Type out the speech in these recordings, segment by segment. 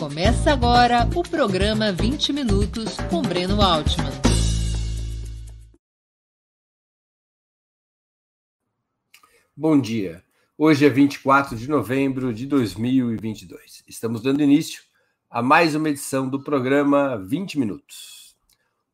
Começa agora o programa 20 Minutos com Breno Altman. Bom dia. Hoje é 24 de novembro de 2022. Estamos dando início a mais uma edição do programa 20 Minutos.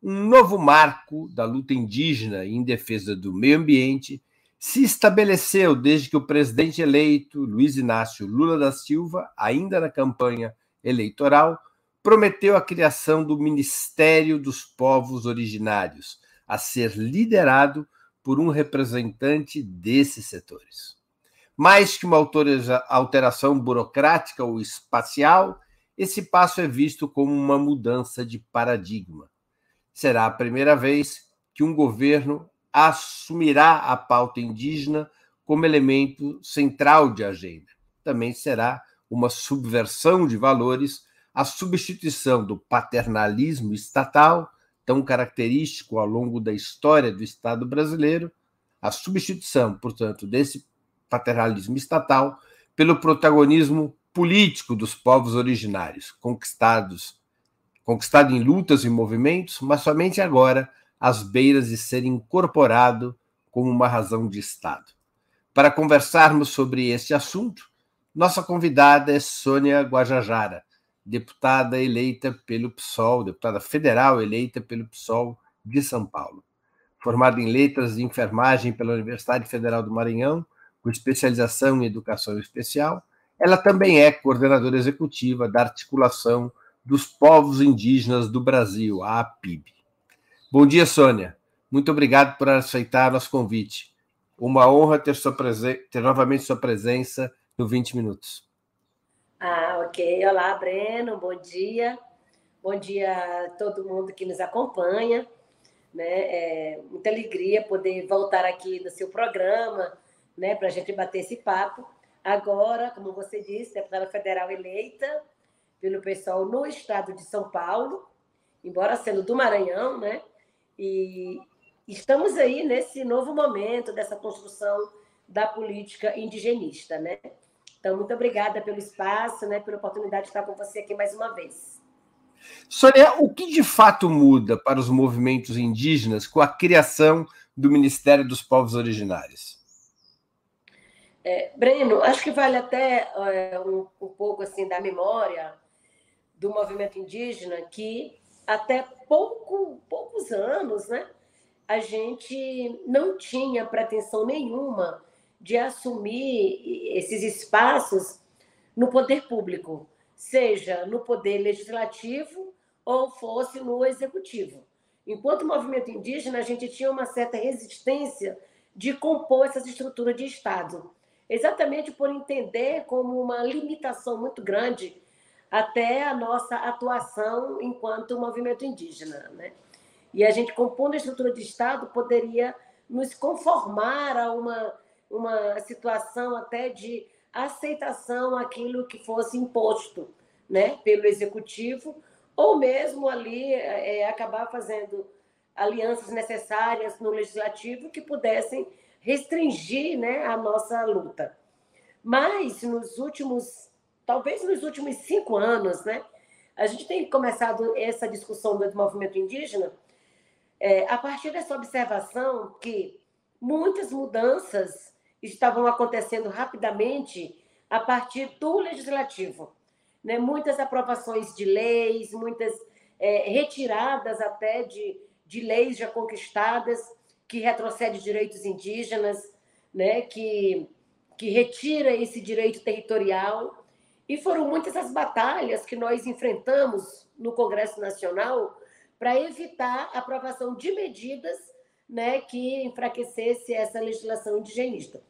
Um novo marco da luta indígena em defesa do meio ambiente se estabeleceu desde que o presidente eleito Luiz Inácio Lula da Silva, ainda na campanha eleitoral, prometeu a criação do Ministério dos Povos Originários, a ser liderado por um representante desses setores. Mais que uma alteração burocrática ou espacial, esse passo é visto como uma mudança de paradigma. Será a primeira vez que um governo assumirá a pauta indígena como elemento central de agenda. Também será uma subversão de valores, a substituição do paternalismo estatal, tão característico ao longo da história do Estado brasileiro, a substituição, portanto, desse paternalismo estatal pelo protagonismo político dos povos originários, conquistados, conquistado em lutas e movimentos, mas somente agora às beiras de ser incorporado como uma razão de Estado. Para conversarmos sobre este assunto, nossa convidada é Sônia Guajajara, deputada eleita pelo PSOL, deputada federal eleita pelo PSOL de São Paulo. Formada em Letras de Enfermagem pela Universidade Federal do Maranhão, com especialização em Educação Especial, ela também é coordenadora executiva da Articulação dos Povos Indígenas do Brasil, a APIB. Bom dia, Sônia. Muito obrigado por aceitar nosso convite. Uma honra ter, sua ter novamente sua presença no 20 Minutos. Ah, ok. Olá, Breno, bom dia. Bom dia a todo mundo que nos acompanha. Né? É muita alegria poder voltar aqui no seu programa, né, para a gente bater esse papo. Agora, como você disse, deputada federal eleita pelo pessoal no estado de São Paulo, embora sendo do Maranhão, né? E estamos aí nesse novo momento dessa construção da política indigenista, né? Então, muito obrigada pelo espaço, né, pela oportunidade de estar com você aqui mais uma vez. Sônia, o que de fato muda para os movimentos indígenas com a criação do Ministério dos Povos Originários? É, Breno, acho que vale até é, um, um pouco assim da memória do movimento indígena que até pouco, poucos anos, né, a gente não tinha pretensão nenhuma de assumir esses espaços no poder público, seja no poder legislativo ou fosse no executivo. Enquanto movimento indígena, a gente tinha uma certa resistência de compor essas estruturas de Estado, exatamente por entender como uma limitação muito grande até a nossa atuação enquanto movimento indígena. Né? E a gente, compondo a estrutura de Estado, poderia nos conformar a uma uma situação até de aceitação aquilo que fosse imposto né, pelo executivo, ou mesmo ali é, acabar fazendo alianças necessárias no legislativo que pudessem restringir né, a nossa luta. Mas nos últimos, talvez nos últimos cinco anos, né, a gente tem começado essa discussão do movimento indígena é, a partir dessa observação que muitas mudanças estavam acontecendo rapidamente a partir do legislativo. Né? Muitas aprovações de leis, muitas é, retiradas até de, de leis já conquistadas, que retrocede direitos indígenas, né? que, que retira esse direito territorial. E foram muitas as batalhas que nós enfrentamos no Congresso Nacional para evitar a aprovação de medidas né, que enfraquecesse essa legislação indigenista.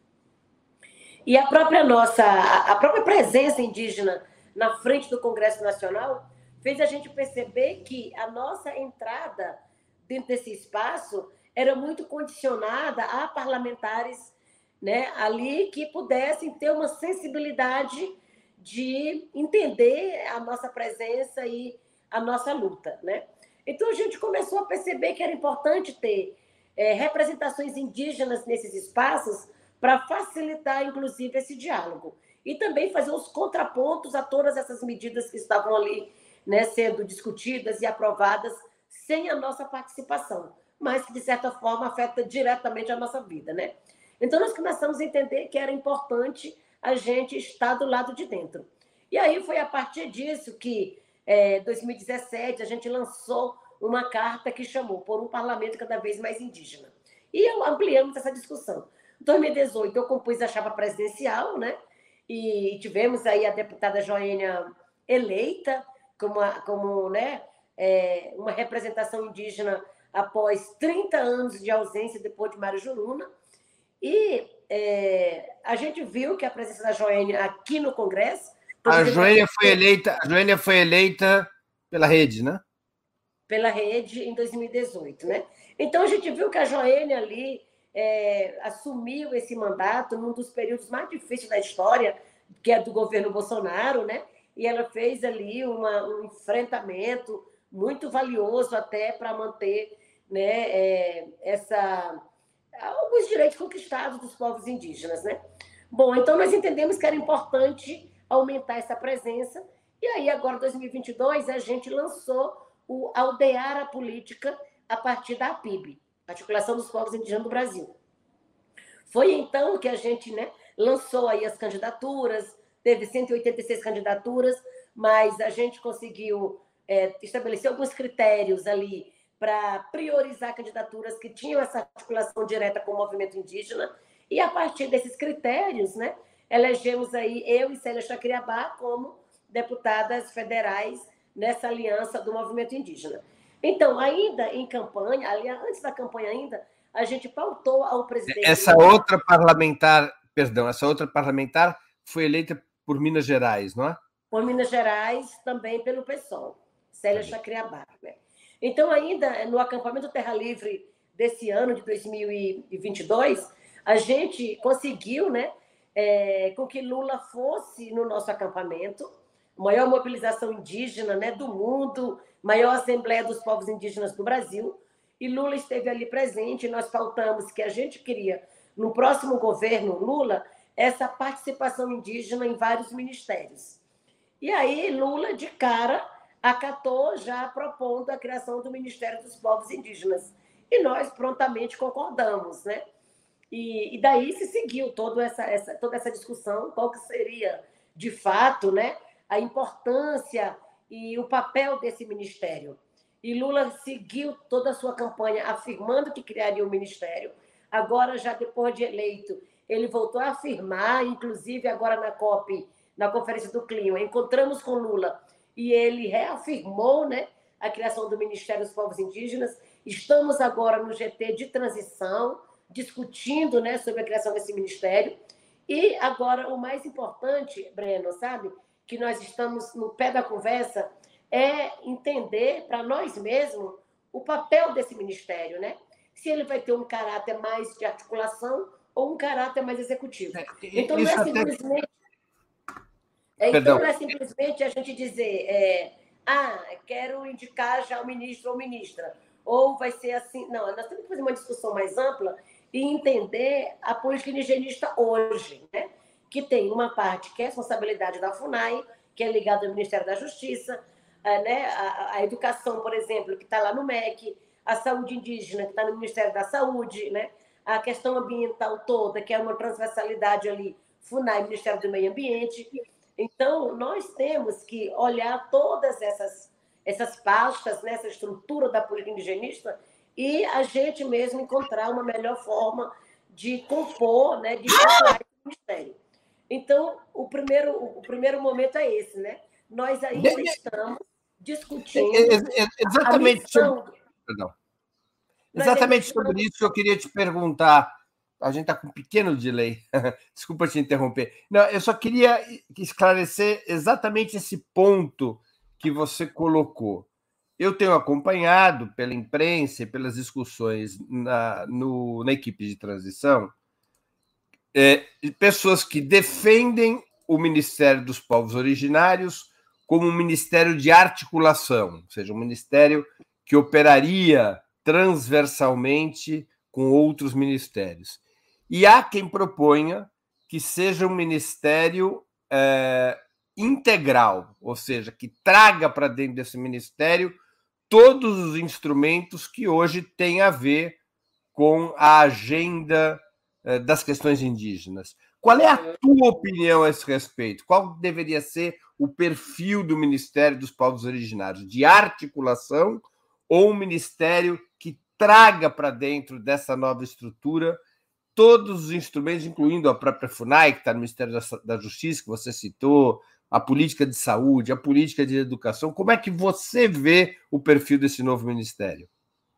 E a própria nossa, a própria presença indígena na frente do Congresso Nacional fez a gente perceber que a nossa entrada dentro desse espaço era muito condicionada a parlamentares né, ali que pudessem ter uma sensibilidade de entender a nossa presença e a nossa luta. Né? Então a gente começou a perceber que era importante ter é, representações indígenas nesses espaços para facilitar, inclusive, esse diálogo. e também fazer os contrapontos a todas essas medidas que estavam ali né, sendo discutidas e aprovadas sem a nossa participação, mas que, de certa forma, afeta diretamente a nossa vida. Né? Então, nós começamos a entender que era importante a gente estar do lado de dentro. E aí foi a partir disso que, em é, 2017, a gente lançou uma carta que chamou por um parlamento cada vez mais indígena. E ampliamos essa discussão. Em 2018, eu compus a chapa presidencial, né? E tivemos aí a deputada Joênia eleita como, a, como né, é, uma representação indígena após 30 anos de ausência depois de Mário Juruna. E é, a gente viu que a presença da Joênia aqui no Congresso. A Joênia foi eleita, a Joênia foi eleita pela rede, né? Pela rede em 2018, né? Então a gente viu que a Joênia ali é, assumiu esse mandato num dos períodos mais difíceis da história, que é do governo Bolsonaro, né? E ela fez ali uma, um enfrentamento muito valioso até para manter né, é, essa, alguns direitos conquistados dos povos indígenas, né? Bom, então nós entendemos que era importante aumentar essa presença e aí agora 2022 a gente lançou o Aldear a Política a partir da PIB, Articulação dos Povos Indígenas do Brasil. Foi então que a gente né, lançou aí as candidaturas, teve 186 candidaturas, mas a gente conseguiu é, estabelecer alguns critérios ali para priorizar candidaturas que tinham essa articulação direta com o movimento indígena, e a partir desses critérios, né, elegemos aí eu e Célia Chacriabá como deputadas federais nessa aliança do movimento indígena. Então, ainda em campanha, aliás, antes da campanha ainda, a gente pautou ao presidente. Essa outra parlamentar, perdão, essa outra parlamentar foi eleita por Minas Gerais, não é? Por Minas Gerais, também pelo PSOL, Célia Chacriabá. Né? Então, ainda no acampamento Terra Livre desse ano, de 2022, a gente conseguiu né, é, com que Lula fosse no nosso acampamento, maior mobilização indígena né, do mundo, maior Assembleia dos Povos Indígenas do Brasil, e Lula esteve ali presente, e nós faltamos que a gente queria, no próximo governo Lula, essa participação indígena em vários ministérios. E aí, Lula, de cara, acatou já propondo a criação do Ministério dos Povos Indígenas. E nós prontamente concordamos, né? E, e daí se seguiu toda essa, essa, toda essa discussão, qual que seria, de fato, né, a importância e o papel desse ministério. E Lula seguiu toda a sua campanha afirmando que criaria o um ministério. Agora, já depois de eleito, ele voltou a afirmar, inclusive agora na COP, na Conferência do Clima, encontramos com Lula e ele reafirmou né, a criação do Ministério dos Povos Indígenas. Estamos agora no GT de transição, discutindo né, sobre a criação desse ministério. E agora, o mais importante, Breno, sabe, que nós estamos no pé da conversa, é entender para nós mesmos o papel desse ministério, né? Se ele vai ter um caráter mais de articulação ou um caráter mais executivo. É, então, não é simplesmente. É, então, não é simplesmente a gente dizer, é, ah, quero indicar já o ministro ou ministra, ou vai ser assim. Não, nós temos que fazer uma discussão mais ampla e entender a política indigenista hoje, né? Que tem uma parte que é responsabilidade da FUNAI, que é ligada ao Ministério da Justiça, a, né? a, a educação, por exemplo, que está lá no MEC, a saúde indígena, que está no Ministério da Saúde, né? a questão ambiental toda, que é uma transversalidade ali, FUNAI, Ministério do Meio Ambiente. Então, nós temos que olhar todas essas, essas pastas, né? essa estrutura da política indigenista, e a gente mesmo encontrar uma melhor forma de compor, né, de o ministério. Então, o primeiro, o primeiro momento é esse, né? Nós ainda estamos discutindo. É, é, exatamente sobre, Perdão. Exatamente sobre isso que eu queria te perguntar. A gente está com um pequeno delay. Desculpa te interromper. Não, eu só queria esclarecer exatamente esse ponto que você colocou. Eu tenho acompanhado pela imprensa e pelas discussões na, no, na equipe de transição é, pessoas que defendem o Ministério dos Povos Originários como um ministério de articulação, ou seja, um ministério que operaria transversalmente com outros ministérios. E há quem proponha que seja um ministério é, integral, ou seja, que traga para dentro desse ministério todos os instrumentos que hoje têm a ver com a agenda das questões indígenas. Qual é a tua opinião a esse respeito? Qual deveria ser o perfil do Ministério dos Povos Originários? De articulação ou um ministério que traga para dentro dessa nova estrutura todos os instrumentos, incluindo a própria FUNAI, que está no Ministério da, Justiça, que você citou, a política de saúde, a política de educação. Como é que você vê o perfil desse novo ministério?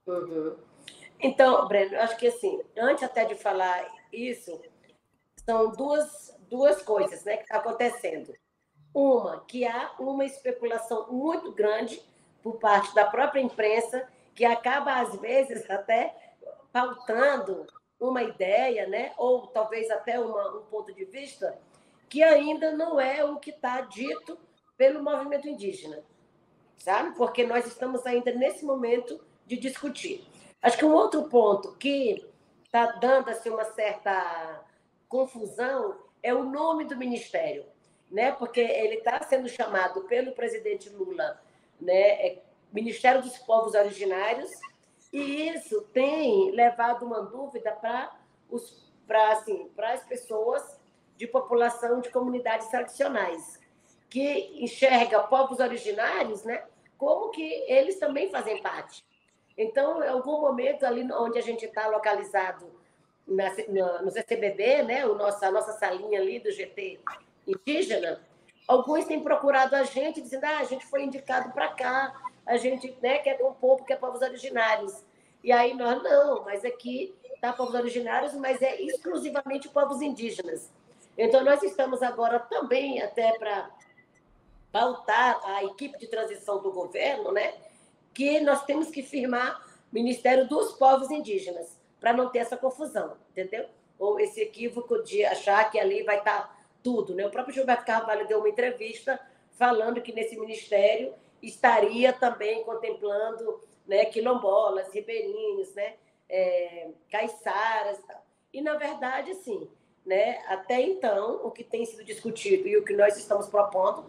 Uhum. Então, Breno, acho que assim, antes até de falar isso, são duas, duas coisas né, que estão tá acontecendo. Uma, que há uma especulação muito grande por parte da própria imprensa, que acaba, às vezes, até pautando uma ideia, né? ou talvez até uma, um ponto de vista, que ainda não é o que está dito pelo movimento indígena, sabe? Porque nós estamos ainda nesse momento de discutir. Acho que um outro ponto que está dando assim, uma certa confusão é o nome do ministério, né? Porque ele está sendo chamado pelo presidente Lula, né? É Ministério dos Povos Originários, e isso tem levado uma dúvida para os para assim, para as pessoas de população de comunidades tradicionais, que enxerga povos originários, né? Como que eles também fazem parte. Então, em algum momento ali onde a gente está localizado na, na, no CCBB, né? O nossa, a nossa salinha ali do GT indígena, alguns têm procurado a gente dizendo, ah, a gente foi indicado para cá, a gente né, quer um povo que é povos originários. E aí nós, não, mas aqui está povos originários, mas é exclusivamente povos indígenas. Então, nós estamos agora também, até para pautar a equipe de transição do governo, né, que nós temos que firmar Ministério dos Povos Indígenas para não ter essa confusão, entendeu? Ou esse equívoco de achar que ali vai estar tá tudo. Né? O próprio Gilberto Carvalho deu uma entrevista falando que nesse ministério estaria também contemplando né, quilombolas, ribeirinhos, né, é, caiçaras. E, na verdade, sim, né, até então, o que tem sido discutido e o que nós estamos propondo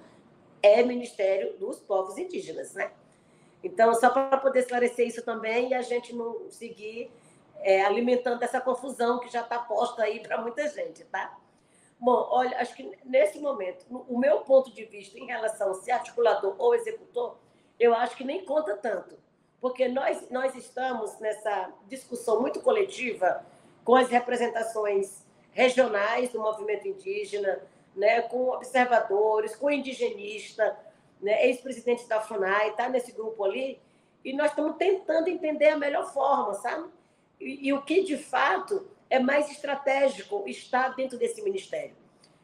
é Ministério dos Povos Indígenas. Né? Então, só para poder esclarecer isso também e a gente não seguir é, alimentando essa confusão que já está posta aí para muita gente, tá? Bom, olha, acho que nesse momento, o meu ponto de vista em relação a se articulador ou executor, eu acho que nem conta tanto, porque nós, nós estamos nessa discussão muito coletiva com as representações regionais do movimento indígena, né, com observadores, com indigenista, né, ex-presidente da FUNAI, está nesse grupo ali, e nós estamos tentando entender a melhor forma, sabe? e, e o que de fato é mais estratégico está dentro desse ministério.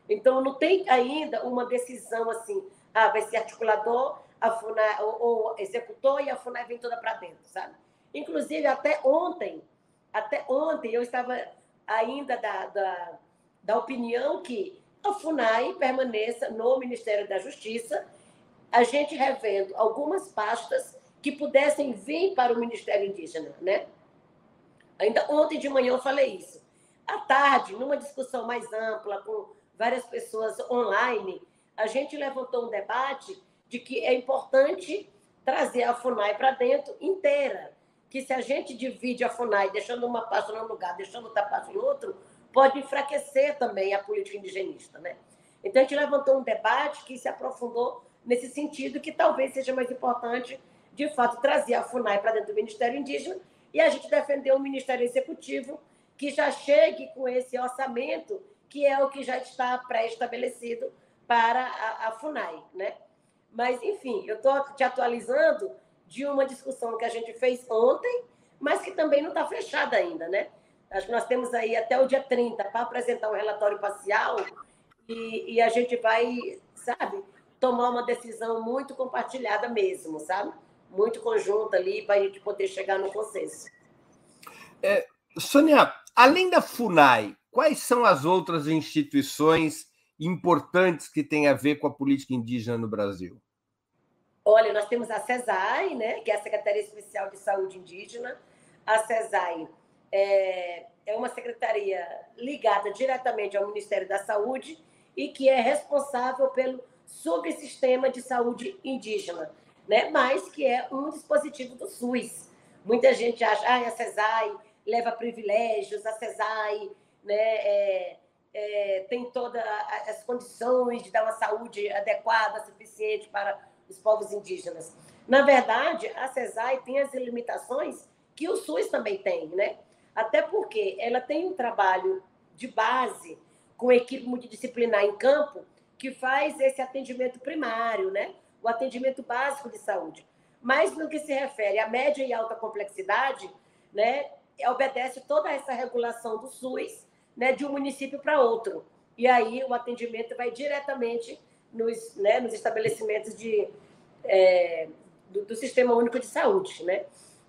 Então, não tem ainda uma decisão assim, ah, vai ser articulador, a FUNAI, ou, ou executor e a FUNAI vem toda para dentro, sabe? Inclusive, até ontem, até ontem eu estava ainda da, da, da opinião que a FUNAI permaneça no Ministério da Justiça, a gente revendo algumas pastas que pudessem vir para o Ministério Indígena, né? Ainda ontem de manhã eu falei isso. À tarde, numa discussão mais ampla, com várias pessoas online, a gente levantou um debate de que é importante trazer a FUNAI para dentro inteira. Que se a gente divide a FUNAI, deixando uma pasta num lugar, deixando outra pasta em outro, pode enfraquecer também a política indigenista. Né? Então, a gente levantou um debate que se aprofundou nesse sentido, que talvez seja mais importante, de fato, trazer a FUNAI para dentro do Ministério Indígena e a gente defendeu um Ministério Executivo que já chegue com esse orçamento, que é o que já está pré-estabelecido para a, a, FUNAI. Né? Mas, enfim, eu estou te atualizando de uma discussão que a gente fez ontem, mas que também não está fechada ainda. Né? Acho que nós temos aí até o dia 30 para apresentar um relatório parcial e, e a gente vai, sabe, tomar uma decisão muito compartilhada mesmo, sabe? muito conjunta ali para a gente poder chegar no consenso. É, Sônia, além da FUNAI, quais são as outras instituições importantes que têm a ver com a política indígena no Brasil? Olha, nós temos a CESAI, né, que é a Secretaria Especial de Saúde Indígena. A CESAI é, é uma secretaria ligada diretamente ao Ministério da Saúde e que é responsável pelo subsistema de saúde indígena, né? mas que é um dispositivo do SUS. Muita gente acha, ah, a CESAI leva privilégios, a CESAI né, é, é, tem todas as condições de dar uma saúde adequada, suficiente para os povos indígenas. Na verdade, a CESAI tem as limitações que o SUS também tem, né? Até porque ela tem um trabalho de base com equipe multidisciplinar em campo que faz esse atendimento primário, né? O atendimento básico de saúde. Mas no que se refere à média e alta complexidade, né, obedece toda essa regulação do SUS, né, de um município para outro. E aí o atendimento vai diretamente nos, né, nos estabelecimentos de, é, do, do, Sistema Único de Saúde, né?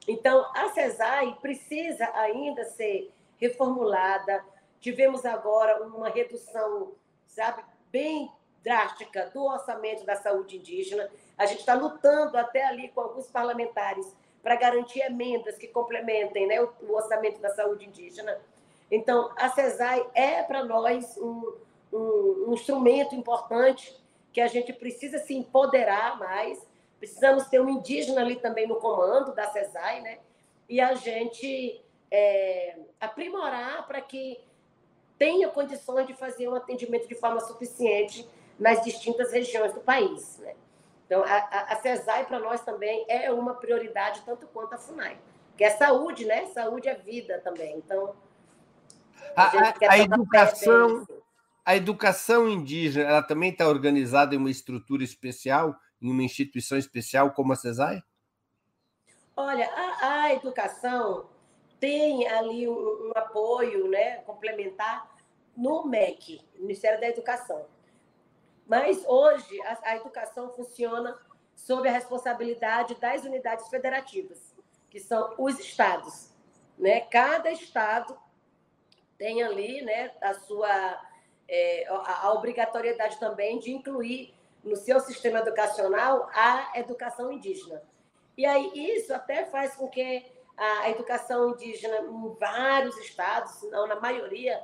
Então, a CESAI precisa ainda ser reformulada. Tivemos agora uma redução, sabe, bem drástica do orçamento da saúde indígena. A gente está lutando até ali com alguns parlamentares para garantir emendas que complementem né, o, o, orçamento da saúde indígena. Então, a CESAI é para nós um, um, um instrumento importante que a gente precisa se empoderar mais. Precisamos ter um indígena ali também no comando da CESAI, né? E a gente é, aprimorar para que tenha condições de fazer um atendimento de forma suficiente nas distintas regiões do país. Né? Então, a, a CESAI, para nós também, é uma prioridade, tanto quanto a FUNAI, que é saúde, né? Saúde é vida também. Então, a, a, a educação, a educação indígena, ela também está organizada em uma estrutura especial, em uma instituição especial como a CESAI? Olha, a, a educação tem ali um, um apoio né, complementar no MEC, Ministério da Educação. Mas hoje a, a educação funciona sob a responsabilidade das unidades federativas, que são os estados. Né? Cada estado tem ali né, a sua é, a, a obrigatoriedade também de incluir no seu sistema educacional a educação indígena. E aí isso até faz com que a educação indígena em vários estados, se não na maioria,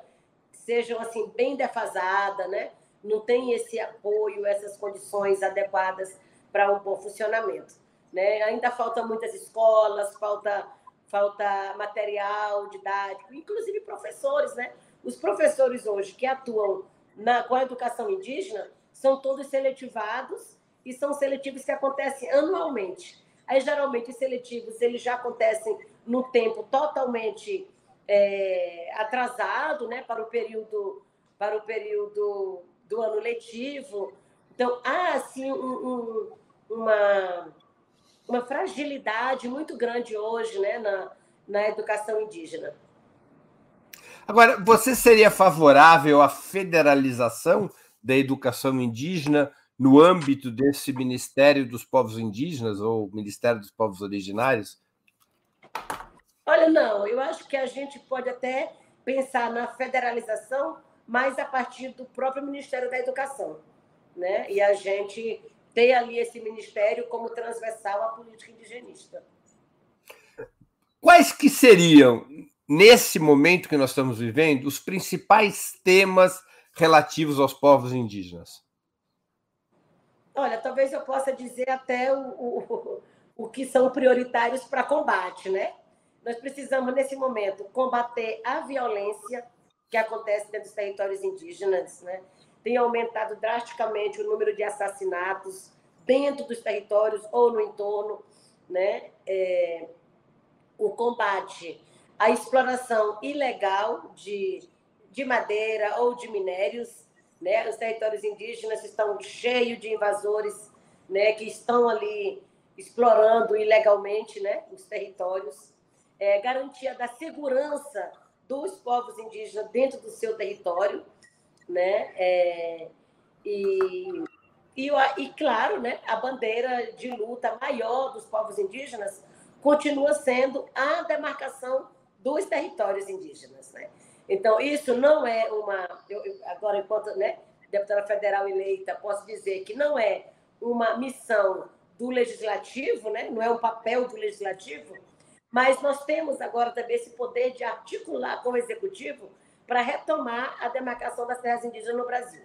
sejam assim bem defasada, né? Não tem esse apoio, essas condições adequadas para um bom funcionamento, né? Ainda falta muitas escolas, falta falta material didático, inclusive professores, né? Os professores hoje que atuam na, com a educação indígena são todos seletivados e são seletivos que acontecem anualmente. Aí, geralmente, os seletivos eles já acontecem no tempo totalmente é, atrasado, né, para o período para o período do ano letivo. Então, há assim um, um, uma uma fragilidade muito grande hoje, né, na, na educação indígena. Agora, você seria favorável à federalização da educação indígena no âmbito desse Ministério dos Povos Indígenas ou Ministério dos Povos Originários? Olha, não, eu acho que a gente pode até pensar na federalização, mas a partir do próprio Ministério da Educação, né? E a gente ter ali esse ministério como transversal à política indigenista. Quais que seriam, nesse momento que nós estamos vivendo, os principais temas relativos aos povos indígenas? Olha, talvez eu possa dizer até o, o, o que são prioritários para combate, né? Nós precisamos, nesse momento, combater a violência que acontece dentro dos territórios indígenas, né? Tem aumentado drasticamente o número de assassinatos dentro dos territórios ou no entorno, né? É, o combate à exploração ilegal de, de madeira ou de minérios, né? Os territórios indígenas estão cheios de invasores, né? Que estão ali explorando ilegalmente, né? Os territórios. É, garantia da segurança dos povos indígenas dentro do seu território, né? É, e, e, e, claro, né, a bandeira de luta maior dos povos indígenas continua sendo a demarcação dos territórios indígenas. Né? Então, isso não é uma. Eu, agora, enquanto né, deputada federal eleita, posso dizer que não é uma missão do legislativo, né? não é um papel do legislativo, mas nós temos agora também esse poder de articular com o executivo para retomar a demarcação das terras indígenas no Brasil.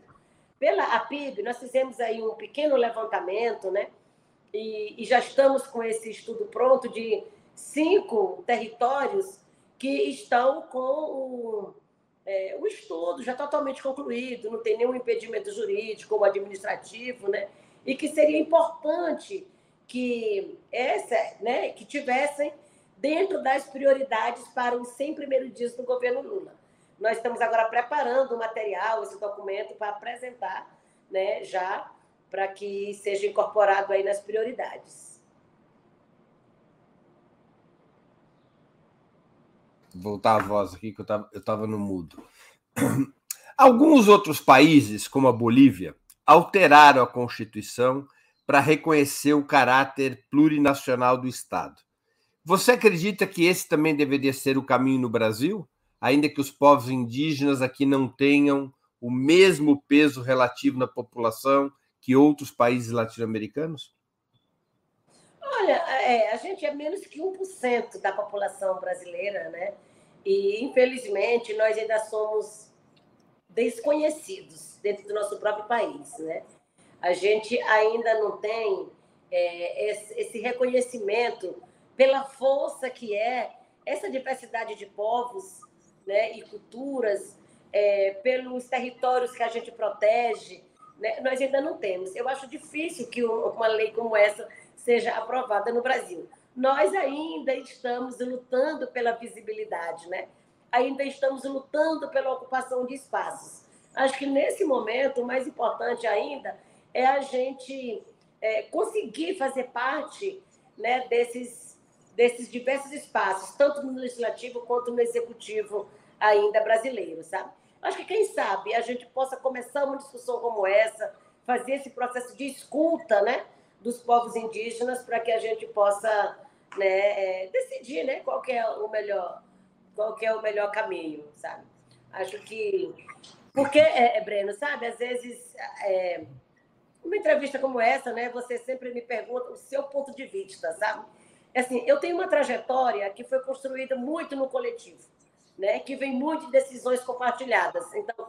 pela APIB, nós fizemos aí um pequeno levantamento, né? E, e já estamos com esse estudo pronto de cinco territórios que estão com o, é, o estudo já totalmente concluído, não tem nenhum impedimento jurídico ou administrativo, né? E que seria importante que essa, né, que tivessem dentro das prioridades para os 100 primeiros dias do governo Lula. Nós estamos agora preparando o material, esse documento, para apresentar né, já para que seja incorporado aí nas prioridades. Voltar a voz aqui, que eu estava no mudo. Alguns outros países, como a Bolívia, alteraram a Constituição para reconhecer o caráter plurinacional do Estado. Você acredita que esse também deveria ser o caminho no Brasil? Ainda que os povos indígenas aqui não tenham o mesmo peso relativo na população que outros países latino-americanos? Olha, é, a gente é menos que 1% da população brasileira, né? E, infelizmente, nós ainda somos desconhecidos dentro do nosso próprio país, né? A gente ainda não tem é, esse, reconhecimento pela força que é essa diversidade de povos né, e culturas, é, pelos territórios que a gente protege, né, nós ainda não temos. Eu acho difícil que uma lei como essa seja aprovada no Brasil. Nós ainda estamos lutando pela visibilidade, né? ainda estamos lutando pela ocupação de espaços. Acho que nesse momento, o mais importante ainda é a gente é, conseguir fazer parte né, desses desses diversos espaços, tanto no legislativo quanto no executivo ainda brasileiro, sabe? Acho que quem sabe a gente possa começar uma discussão como essa, fazer esse processo de escuta, né, dos povos indígenas para que a gente possa, né, é, decidir, né, qual é o melhor, qual é o melhor caminho, sabe? Acho que porque é, é Breno, sabe? Às vezes é, uma entrevista como essa, né, você sempre me pergunta o seu ponto de vista, sabe? assim, eu tenho uma trajetória que foi construída muito no coletivo, né? Que vem muito de decisões compartilhadas. Então,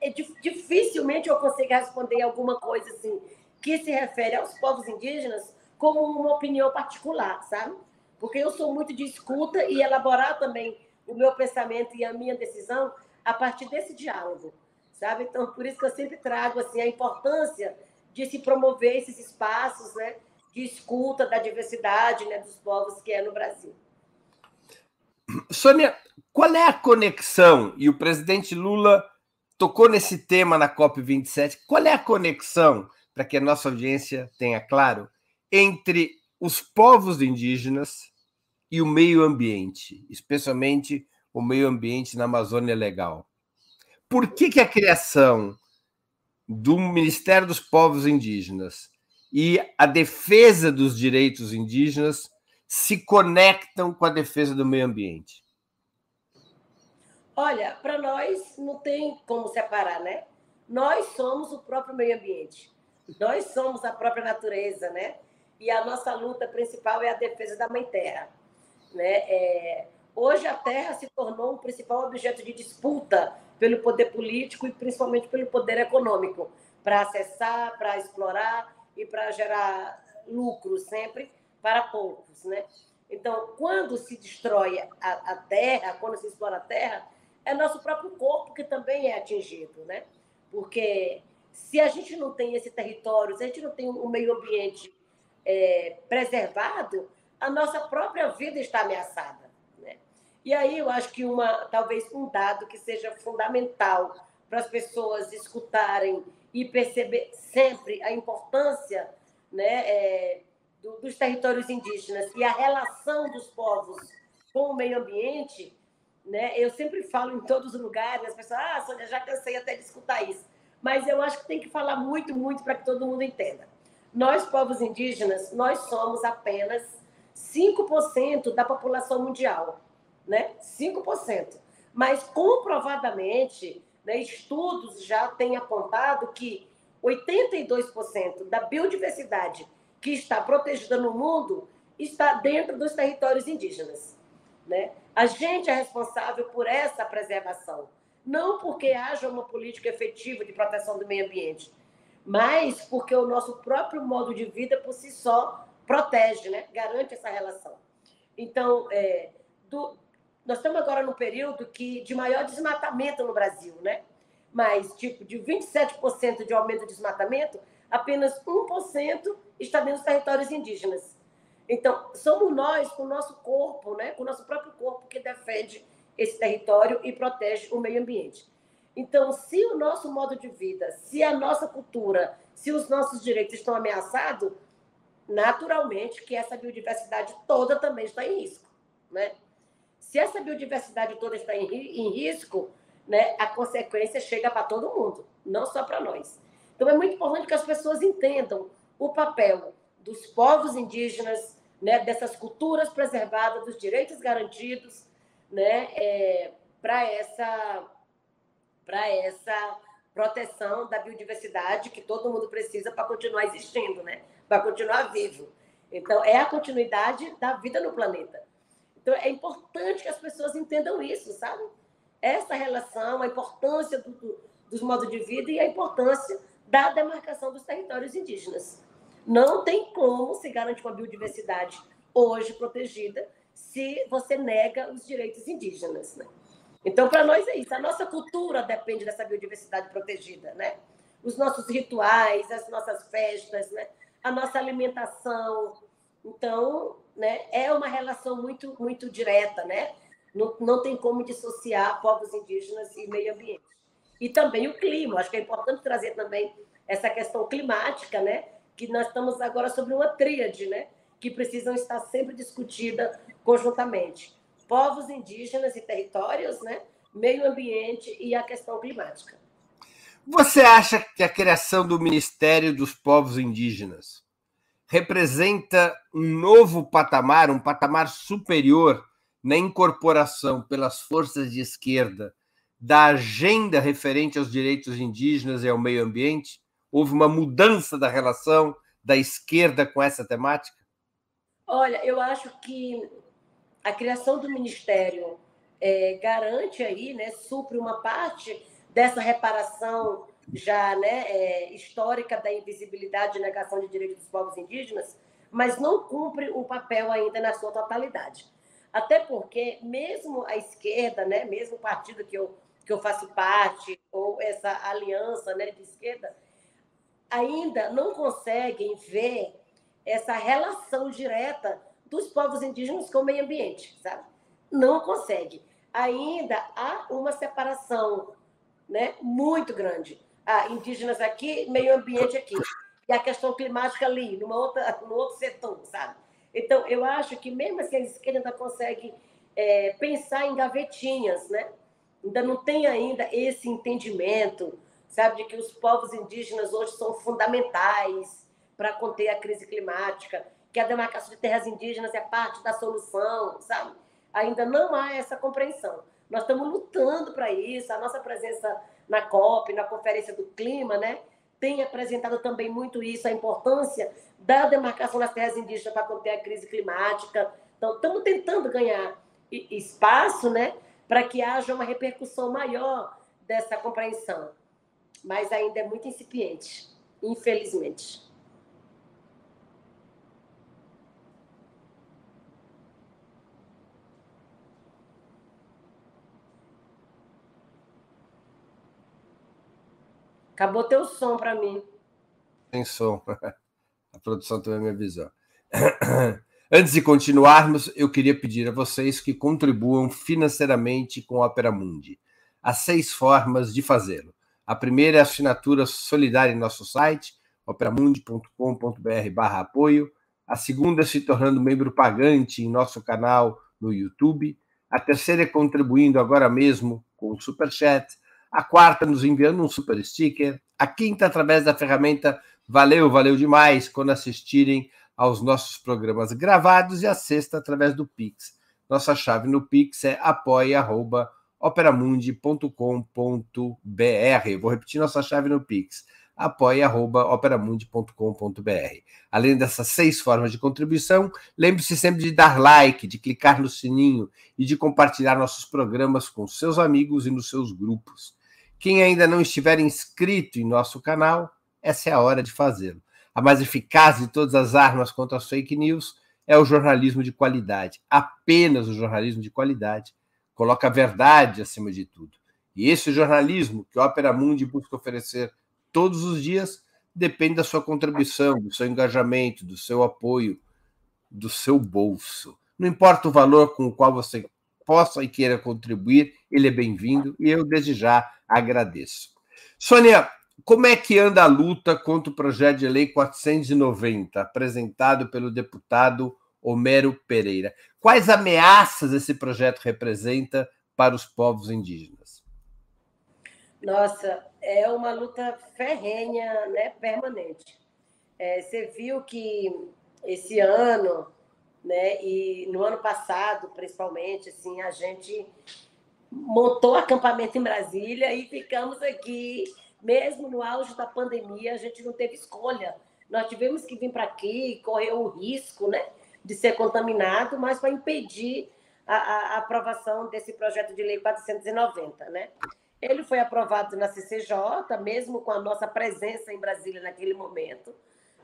é, dificilmente eu consigo responder alguma coisa assim que se refere aos povos indígenas como uma opinião particular, sabe? Porque eu sou muito de escuta e elaborar também o meu pensamento e a minha decisão a partir desse diálogo, sabe? Então, por isso que eu sempre trago assim a importância de se promover esses espaços, né? de escuta da diversidade né, dos povos que é no Brasil. Sônia, qual é a conexão? E o presidente Lula tocou nesse tema na COP27. Qual é a conexão, para que a nossa audiência tenha claro, entre os povos indígenas e o meio ambiente, especialmente o meio ambiente na Amazônia Legal? Por que, que a criação do Ministério dos Povos Indígenas e a defesa dos direitos indígenas se conectam com a defesa do meio ambiente? Olha, para nós não tem como separar, né? Nós somos o próprio meio ambiente. Nós somos a própria natureza, né? E a nossa luta principal é a defesa da mãe terra, né? É... Hoje a terra se tornou um principal objeto de disputa pelo poder político e principalmente pelo poder econômico, para acessar, para explorar e para gerar lucro sempre para poucos, né? Então, quando se destrói a, a, terra, quando se explora a terra, é nosso próprio corpo que também é atingido, né? Porque se a gente não tem esse território, se a gente não tem um meio ambiente é, preservado, a nossa própria vida está ameaçada, né? E aí eu acho que uma, talvez um dado que seja fundamental para as pessoas escutarem e perceber sempre a importância né, é, do, dos territórios indígenas e a relação dos povos com o meio ambiente, né, eu sempre falo em todos os lugares, as pessoas, ah, Sônia, já cansei até de escutar isso. Mas eu acho que tem que falar muito, muito para que todo mundo entenda. Nós, povos indígenas, nós somos apenas 5% da população mundial, né? 5%. Mas comprovadamente, né, estudos já têm apontado que 82% da biodiversidade que está protegida no mundo está dentro dos territórios indígenas. Né? A gente é responsável por essa preservação. não porque haja uma política efetiva de proteção do meio ambiente, mas porque o nosso próprio modo de vida por si só protege, né? garante essa relação. Então, é, do, nós estamos agora no período que, de maior desmatamento no Brasil, né? mas tipo de 27% de aumento de desmatamento, apenas 1% está dentro dos territórios indígenas. Então, somos nós, com o nosso corpo, né, com o nosso próprio corpo, que defende esse território e protege o meio ambiente. Então, se o nosso modo de vida, se a nossa cultura, se os nossos direitos estão ameaçados, naturalmente que essa biodiversidade toda também está em risco. Né? Se essa biodiversidade toda está em, em risco, né, a consequência chega para todo mundo, não só para nós. Então, é muito importante que as pessoas entendam o papel dos povos indígenas, né, dessas culturas preservadas, dos direitos garantidos, né, é, para essa, essa proteção da biodiversidade que todo mundo precisa para continuar existindo, né, para continuar vivo. Então, é a continuidade da vida no planeta. Então, é importante que as pessoas entendam isso, sabe? Essa relação, a importância do, do, dos modos de vida e a importância da demarcação dos territórios indígenas. Não tem como se garantir uma biodiversidade hoje protegida se você nega os direitos indígenas. Né? Então, para nós é isso. A nossa cultura depende dessa biodiversidade protegida, né? Os nossos rituais, as nossas festas, né? A nossa alimentação. Então, né? É uma relação muito, muito direta, né? Não, não tem como dissociar povos indígenas e meio ambiente. E também o clima. Acho que é importante trazer também essa questão climática, né? que nós estamos agora sobre uma tríade, né? que precisam estar sempre discutida conjuntamente. Povos indígenas e territórios, né? meio ambiente e a questão climática. Você acha que a criação do Ministério dos Povos Indígenas representa um novo patamar, um patamar superior na incorporação pelas forças de esquerda da agenda referente aos direitos indígenas e ao meio ambiente? Houve uma mudança da relação da esquerda com essa temática? Olha, eu acho que a criação do ministério é, garante aí, né, supre uma parte dessa reparação já né, é, histórica da invisibilidade e negação de direitos dos povos indígenas, mas não cumpre o papel ainda na sua totalidade. Até porque, mesmo a esquerda, né, mesmo o partido que eu, que eu faço parte, ou essa aliança né, de esquerda, ainda não conseguem ver essa relação direta dos povos indígenas com o meio ambiente, sabe? Não consegue. Ainda há uma separação né, muito grande. Ah, indígenas aqui, meio ambiente aqui. E a questão climática ali, numa outra, no outro setor, sabe? Então, eu acho que mesmo assim a esquerda consegue é, pensar em gavetinhas, né? Ainda não tem ainda esse entendimento sabe, de que os povos indígenas hoje são fundamentais para conter a crise climática, que a demarcação de terras indígenas é parte da solução, sabe? Ainda não há essa compreensão. Nós estamos lutando para isso, a nossa presença na COP, na Conferência do Clima, né, tem apresentado também muito isso, a importância da demarcação das terras indígenas para conter a crise climática. Então, estamos tentando ganhar espaço, né, para que haja uma repercussão maior dessa compreensão mas ainda é muito incipiente, infelizmente. Acabou teu som para mim. Tem som. A produção também me avisou. Antes de continuarmos, eu queria pedir a vocês que contribuam financeiramente com a Opera Mundi. Há seis formas de fazê-lo. A primeira é a assinatura solidária em nosso site, operamundi.com.br apoio. A segunda é se tornando membro pagante em nosso canal no YouTube. A terceira é contribuindo agora mesmo com o Super Chat. A quarta, nos enviando um super sticker. A quinta, através da ferramenta Valeu, valeu demais quando assistirem aos nossos programas gravados. E a sexta, através do Pix. Nossa chave no Pix é apoia.com operamundi.com.br. Vou repetir nossa chave no Pix: apoia.operamundi.com.br. Além dessas seis formas de contribuição, lembre-se sempre de dar like, de clicar no sininho e de compartilhar nossos programas com seus amigos e nos seus grupos. Quem ainda não estiver inscrito em nosso canal, essa é a hora de fazê-lo. A mais eficaz de todas as armas contra as fake news é o jornalismo de qualidade. Apenas o jornalismo de qualidade coloca a verdade acima de tudo. E esse jornalismo que a Opera Mundi busca oferecer todos os dias depende da sua contribuição, do seu engajamento, do seu apoio, do seu bolso. Não importa o valor com o qual você possa e queira contribuir, ele é bem-vindo e eu desde já agradeço. Sônia, como é que anda a luta contra o projeto de lei 490, apresentado pelo deputado Homero Pereira? Quais ameaças esse projeto representa para os povos indígenas? Nossa, é uma luta ferrenha, né, permanente. É, você viu que esse ano, né, e no ano passado, principalmente, assim, a gente montou acampamento em Brasília e ficamos aqui, mesmo no auge da pandemia, a gente não teve escolha. Nós tivemos que vir para aqui, correr o risco, né, de ser contaminado, mas para impedir a, a, a aprovação desse projeto de lei 490, né? Ele foi aprovado na CCJ, mesmo com a nossa presença em Brasília naquele momento,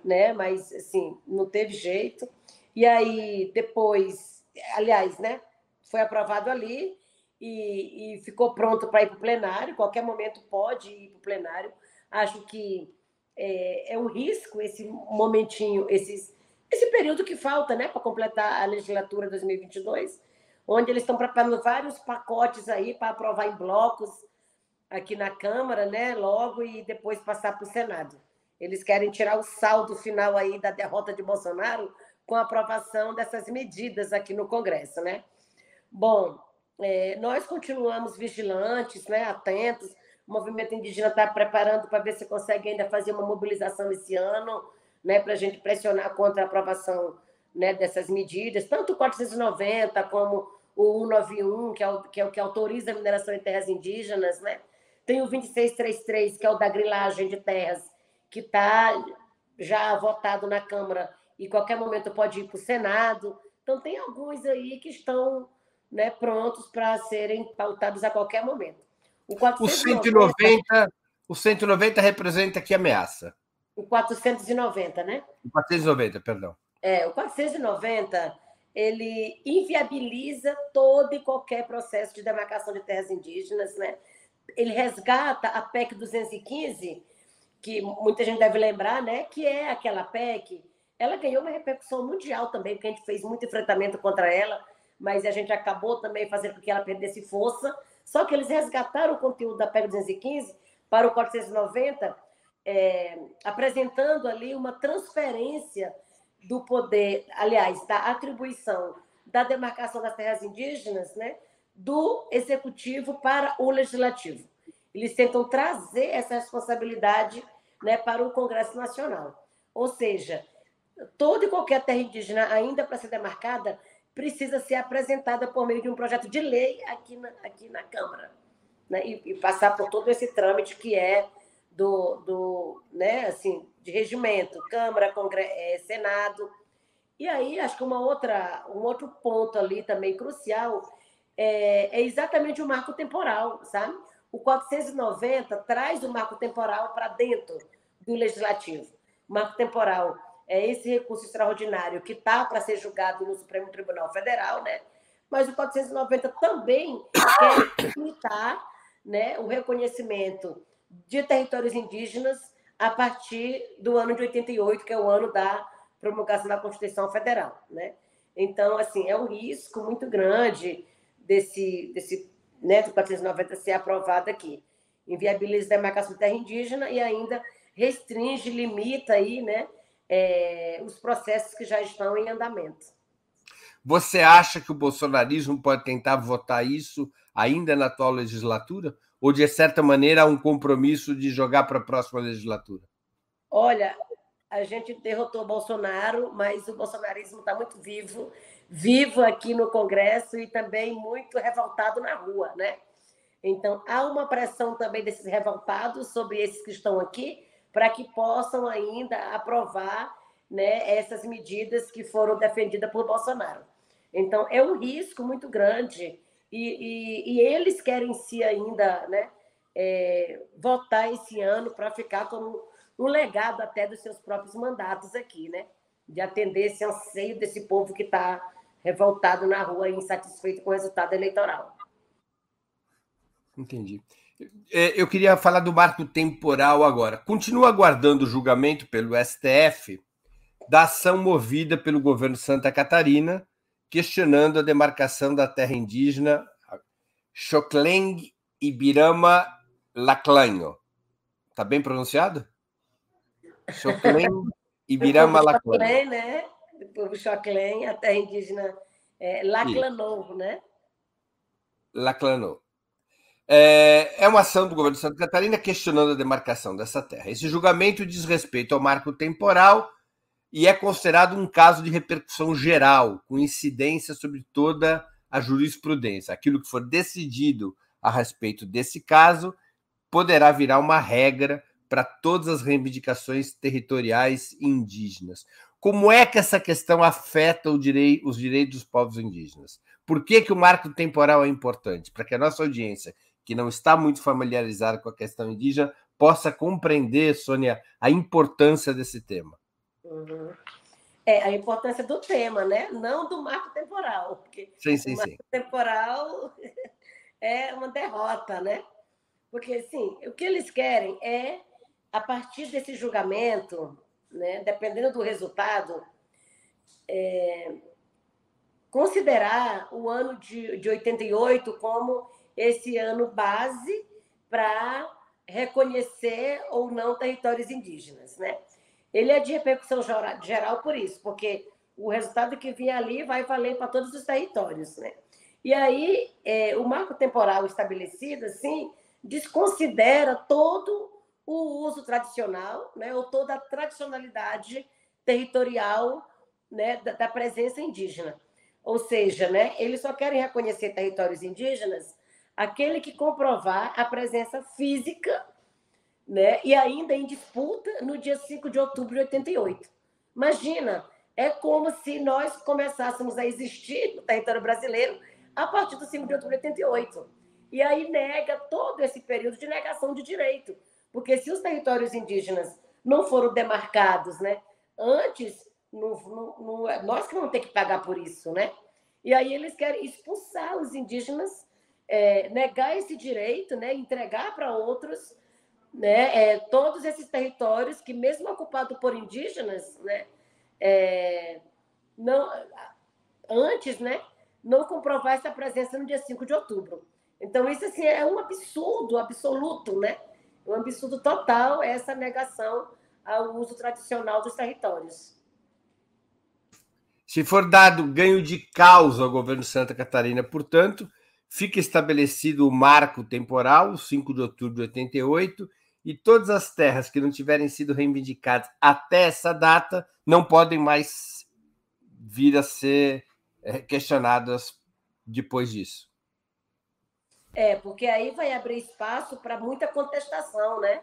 né? Mas assim, não teve jeito. E aí depois, aliás, né? Foi aprovado ali e, e ficou pronto para ir para o plenário. Qualquer momento pode ir para o plenário. Acho que é, é, um risco esse momentinho, esses, esse período que falta, né, para completar a legislatura 2022, onde eles estão preparando vários pacotes aí para aprovar em blocos aqui na Câmara, né, logo e depois passar para o Senado. Eles querem tirar o saldo final aí da derrota de Bolsonaro com a aprovação dessas medidas aqui no Congresso, né? Bom, é, nós continuamos vigilantes, né, atentos. O movimento indígena está preparando para ver se consegue ainda fazer uma mobilização esse ano, né, para a gente pressionar contra a aprovação né, dessas medidas, tanto o 490 como o 191, que é o que, é o que autoriza a mineração em terras indígenas, né? Tem o 2633, que é o da grilagem de terras, que está já votado na Câmara e qualquer momento pode ir para o Senado. Então, tem alguns aí que estão né, prontos para serem pautados a qualquer momento. O, 490, o 190, o 190 representa que ameaça? O 490, né? O 490, perdão. É, o 490 ele inviabiliza todo e qualquer processo de demarcação de terras indígenas, né? ele resgata a PEC 215, que muita gente deve lembrar, né? Que é aquela PEC. Ela ganhou uma repercussão mundial também, porque a gente fez muito enfrentamento contra ela, mas a gente acabou também fazendo com que ela perdesse força. Só que eles resgataram o conteúdo da PEC 215 para o 490, é, apresentando ali uma transferência do poder, aliás, da atribuição da demarcação das terras indígenas, né? do executivo para o legislativo. Eles tentam trazer essa responsabilidade né, para o Congresso Nacional. Ou seja, toda e qualquer terra indígena, ainda para ser demarcada, precisa ser apresentada por meio de um projeto de lei aqui na, aqui na Câmara. Né? E, e passar por todo esse trâmite que é do, do né, assim, de regimento, Câmara, Congresso, é, Senado. E aí, acho que uma outra, um outro ponto ali também crucial é, é exatamente o marco temporal, sabe? O 490 traz o marco temporal para dentro do legislativo. O marco temporal é esse recurso extraordinário que está para ser julgado no Supremo Tribunal Federal, né? Mas o 490 também quer limitar né, o reconhecimento de territórios indígenas a partir do ano de 88, que é o ano da promulgação da Constituição Federal, né? Então, assim, é um risco muito grande desse, desse né, do 490 ser aprovado aqui. Inviabiliza a demarcação de terra indígena e ainda restringe, limita aí, né, é, os processos que já estão em andamento. Você acha que o bolsonarismo pode tentar votar isso ainda na atual legislatura? Ou, de certa maneira, há um compromisso de jogar para a próxima legislatura? Olha, a gente derrotou o Bolsonaro, mas o bolsonarismo está muito vivo vivo aqui no Congresso e também muito revoltado na rua, né? Então, há uma pressão também desses revoltados sobre esses que estão aqui para que possam ainda aprovar né, essas medidas que foram defendidas por Bolsonaro. Então, é um risco muito grande e, e, e eles querem se ainda né, é, votar esse ano para ficar como um legado até dos seus próprios mandatos aqui, né? De atender esse anseio desse povo que está revoltado na rua e insatisfeito com o resultado eleitoral. Entendi. É, eu queria falar do marco temporal agora. Continua aguardando o julgamento pelo STF da ação movida pelo governo Santa Catarina, questionando a demarcação da terra indígena Xokleng Ibirama Laclanho. Está bem pronunciado? Xokleng Ibirama Laclanho. né? Do povo Xokleng, a terra indígena é, Laclanou, né? Laclanou. É, é uma ação do governo de Santa Catarina questionando a demarcação dessa terra. Esse julgamento diz respeito ao marco temporal e é considerado um caso de repercussão geral, com incidência sobre toda a jurisprudência. Aquilo que for decidido a respeito desse caso poderá virar uma regra para todas as reivindicações territoriais indígenas. Como é que essa questão afeta direi os direitos dos povos indígenas? Por que, que o marco temporal é importante? Para que a nossa audiência, que não está muito familiarizada com a questão indígena, possa compreender, Sônia, a importância desse tema. Uhum. É, a importância do tema, né? Não do marco temporal. Porque sim, sim, o marco sim. temporal é uma derrota, né? Porque, assim, o que eles querem é, a partir desse julgamento, né, dependendo do resultado, é, considerar o ano de, de 88 como esse ano base para reconhecer ou não territórios indígenas, né? ele é de repercussão geral por isso, porque o resultado que vinha ali vai valer para todos os territórios, né? E aí, é, o marco temporal estabelecido, assim, desconsidera todo o uso tradicional, né, ou toda a tradicionalidade territorial né, da, da presença indígena. Ou seja, né, eles só querem reconhecer territórios indígenas aquele que comprovar a presença física né? e ainda em disputa no dia 5 de outubro de 88. Imagina, é como se nós começássemos a existir no território brasileiro a partir do 5 de outubro de 88. E aí nega todo esse período de negação de direito. Porque se os territórios indígenas não foram demarcados né, antes, no, no, no, nós que vamos ter que pagar por isso. Né? E aí eles querem expulsar os indígenas, é, negar esse direito, né, entregar para outros né, é, todos esses territórios que, mesmo ocupados por indígenas, né, é, não, antes, né, não comprovar essa presença no dia 5 de outubro. Então, isso assim, é um absurdo absoluto, né? um absurdo total essa negação ao uso tradicional dos territórios. Se for dado ganho de causa ao governo de Santa Catarina, portanto, fica estabelecido o marco temporal, 5 de outubro de 88, e todas as terras que não tiverem sido reivindicadas até essa data não podem mais vir a ser eh, questionadas depois disso. É, porque aí vai abrir espaço para muita contestação, né?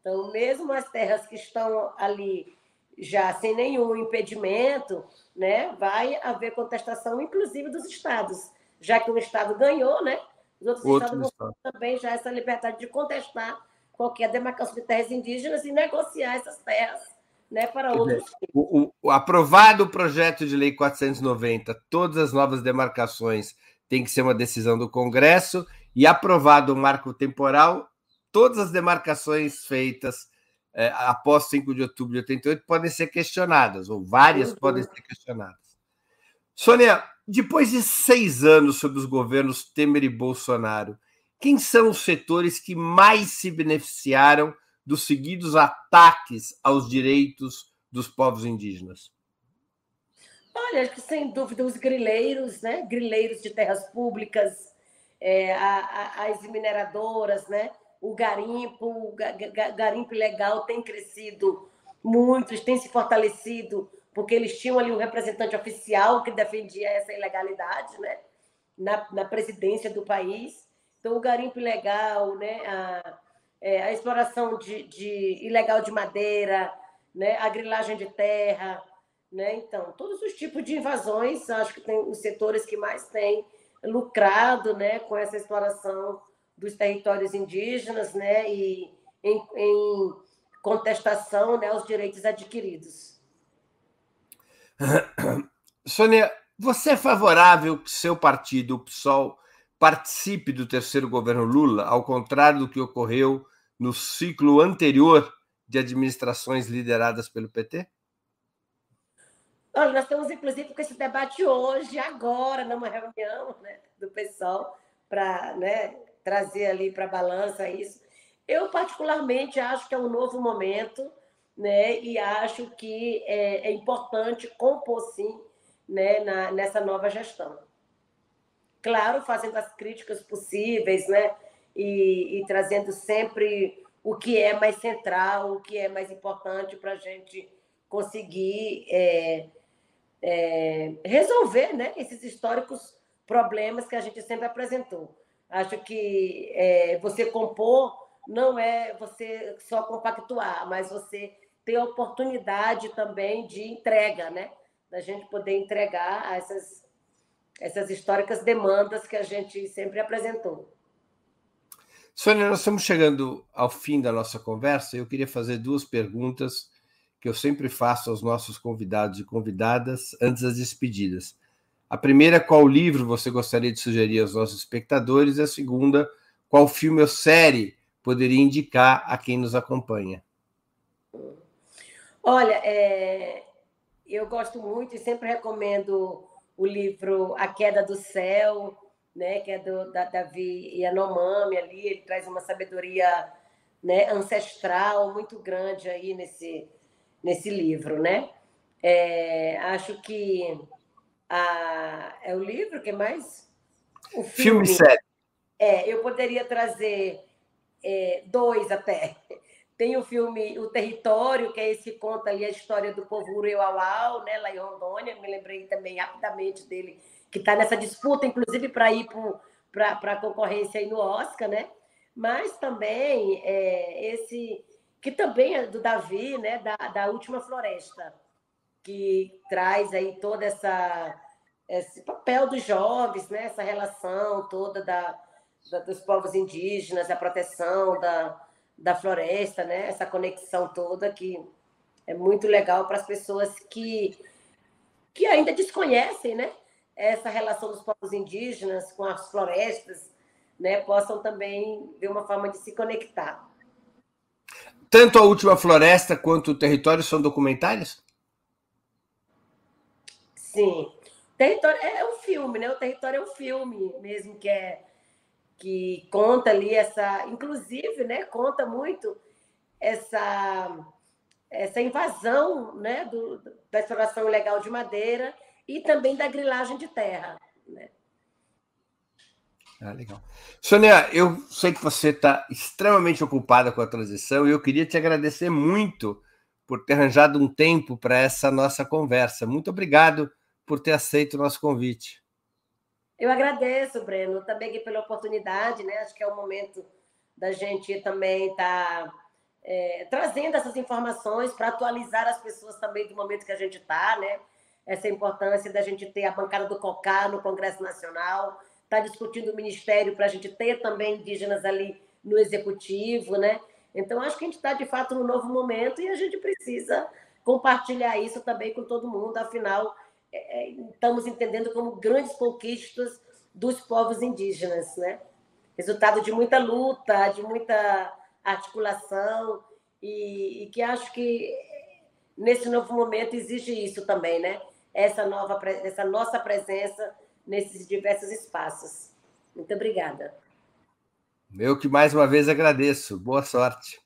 Então, mesmo as terras que estão ali já sem nenhum impedimento, né, vai haver contestação, inclusive dos estados, já que um estado ganhou, né? Os outros Outro estados estado. também já essa liberdade de contestar qualquer demarcação de terras indígenas e negociar essas terras né, para outros. O, o, aprovado o projeto de lei 490, todas as novas demarcações têm que ser uma decisão do Congresso, e aprovado o marco temporal, todas as demarcações feitas é, após 5 de outubro de 88 podem ser questionadas, ou várias uhum. podem ser questionadas. Sônia, depois de seis anos sob os governos Temer e Bolsonaro, quem são os setores que mais se beneficiaram dos seguidos ataques aos direitos dos povos indígenas? Olha, sem dúvida, os grileiros, né? Grileiros de terras públicas, é, a, a, as mineradoras, né? O garimpo, o garimpo legal tem crescido muito, tem se fortalecido, porque eles tinham ali um representante oficial que defendia essa ilegalidade, né? Na, na presidência do país. Então, o garimpo ilegal, né? A, é, a exploração de, de, ilegal de madeira, né, a grilagem de terra, né? Então, todos os tipos de invasões, acho que tem os setores que mais têm lucrado, né, com essa exploração dos territórios indígenas, né, e em, em contestação, né, aos direitos adquiridos. Sônia, você é favorável que seu partido, o PSOL, participe do terceiro governo Lula, ao contrário do que ocorreu no ciclo anterior de administrações lideradas pelo PT? Olha, nós estamos, inclusive, com esse debate hoje, agora, numa reunião né, do pessoal, para né, trazer ali para a balança isso. Eu, particularmente, acho que é um novo momento, né, e acho que é, é importante compor, sim, né, na, nessa nova gestão. Claro, fazendo as críticas possíveis, né, e, e trazendo sempre o que é mais central, o que é mais importante para a gente conseguir é, é, resolver né, esses históricos problemas que a gente sempre apresentou. Acho que é, você compor não é você só compactuar, mas você ter oportunidade também de entrega, né? Da gente poder entregar essas, essas históricas demandas que a gente sempre apresentou. Sônia, nós estamos chegando ao fim da nossa conversa. Eu queria fazer duas perguntas que eu sempre faço aos nossos convidados e convidadas antes das despedidas. A primeira, qual livro você gostaria de sugerir aos nossos espectadores? E a segunda, qual filme ou série poderia indicar a quem nos acompanha? Olha, é... eu gosto muito e sempre recomendo o livro A Queda do Céu, né, que é do da Davi Yanomami ali, ele traz uma sabedoria né, ancestral muito grande aí nesse, nesse livro, né? É, acho que a, é o livro que mais o filme, filme série. É, eu poderia trazer é, dois até. Tem o filme O Território, que é esse que conta ali a história do povo Ureuauau, né, lá em Rondônia. Me lembrei também rapidamente dele que está nessa disputa, inclusive, para ir para a concorrência aí no Oscar, né? Mas também é, esse que também é do Davi, né? Da, da Última Floresta, que traz aí toda essa esse papel dos jovens, né? Essa relação toda da, da dos povos indígenas, a proteção da, da floresta, né? Essa conexão toda que é muito legal para as pessoas que que ainda desconhecem, né? essa relação dos povos indígenas com as florestas, né, possam também ver uma forma de se conectar. Tanto a última floresta quanto o território são documentários? Sim. Território é um filme, né? O território é um filme mesmo que é que conta ali essa, inclusive, né, conta muito essa essa invasão, né, do, da exploração ilegal de madeira e também da grilagem de terra. Né? Ah, legal. Sônia, eu sei que você está extremamente ocupada com a transição e eu queria te agradecer muito por ter arranjado um tempo para essa nossa conversa. Muito obrigado por ter aceito o nosso convite. Eu agradeço, Breno, também pela oportunidade, né? Acho que é o momento da gente também estar tá, é, trazendo essas informações para atualizar as pessoas também do momento que a gente está, né? essa importância da gente ter a bancada do COCAR no Congresso Nacional, está discutindo o Ministério para a gente ter também indígenas ali no Executivo, né? Então, acho que a gente está, de fato, num novo momento e a gente precisa compartilhar isso também com todo mundo, afinal, estamos entendendo como grandes conquistas dos povos indígenas, né? Resultado de muita luta, de muita articulação, e, e que acho que nesse novo momento exige isso também, né? essa, nova, essa nossa presença nesses diversos espaços. Muito obrigada. Eu que mais uma vez agradeço. Boa sorte.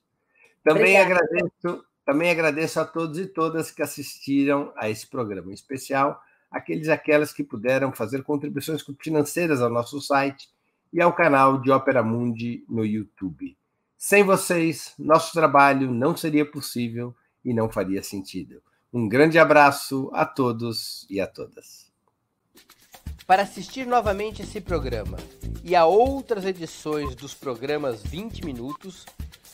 Também agradeço, também agradeço a todos e todas que assistiram a esse programa, em especial aqueles e aquelas que puderam fazer contribuições financeiras ao nosso site e ao canal de Ópera Mundi no YouTube. Sem vocês, nosso trabalho não seria possível e não faria sentido. Um grande abraço a todos e a todas. Para assistir novamente esse programa e a outras edições dos programas 20 Minutos,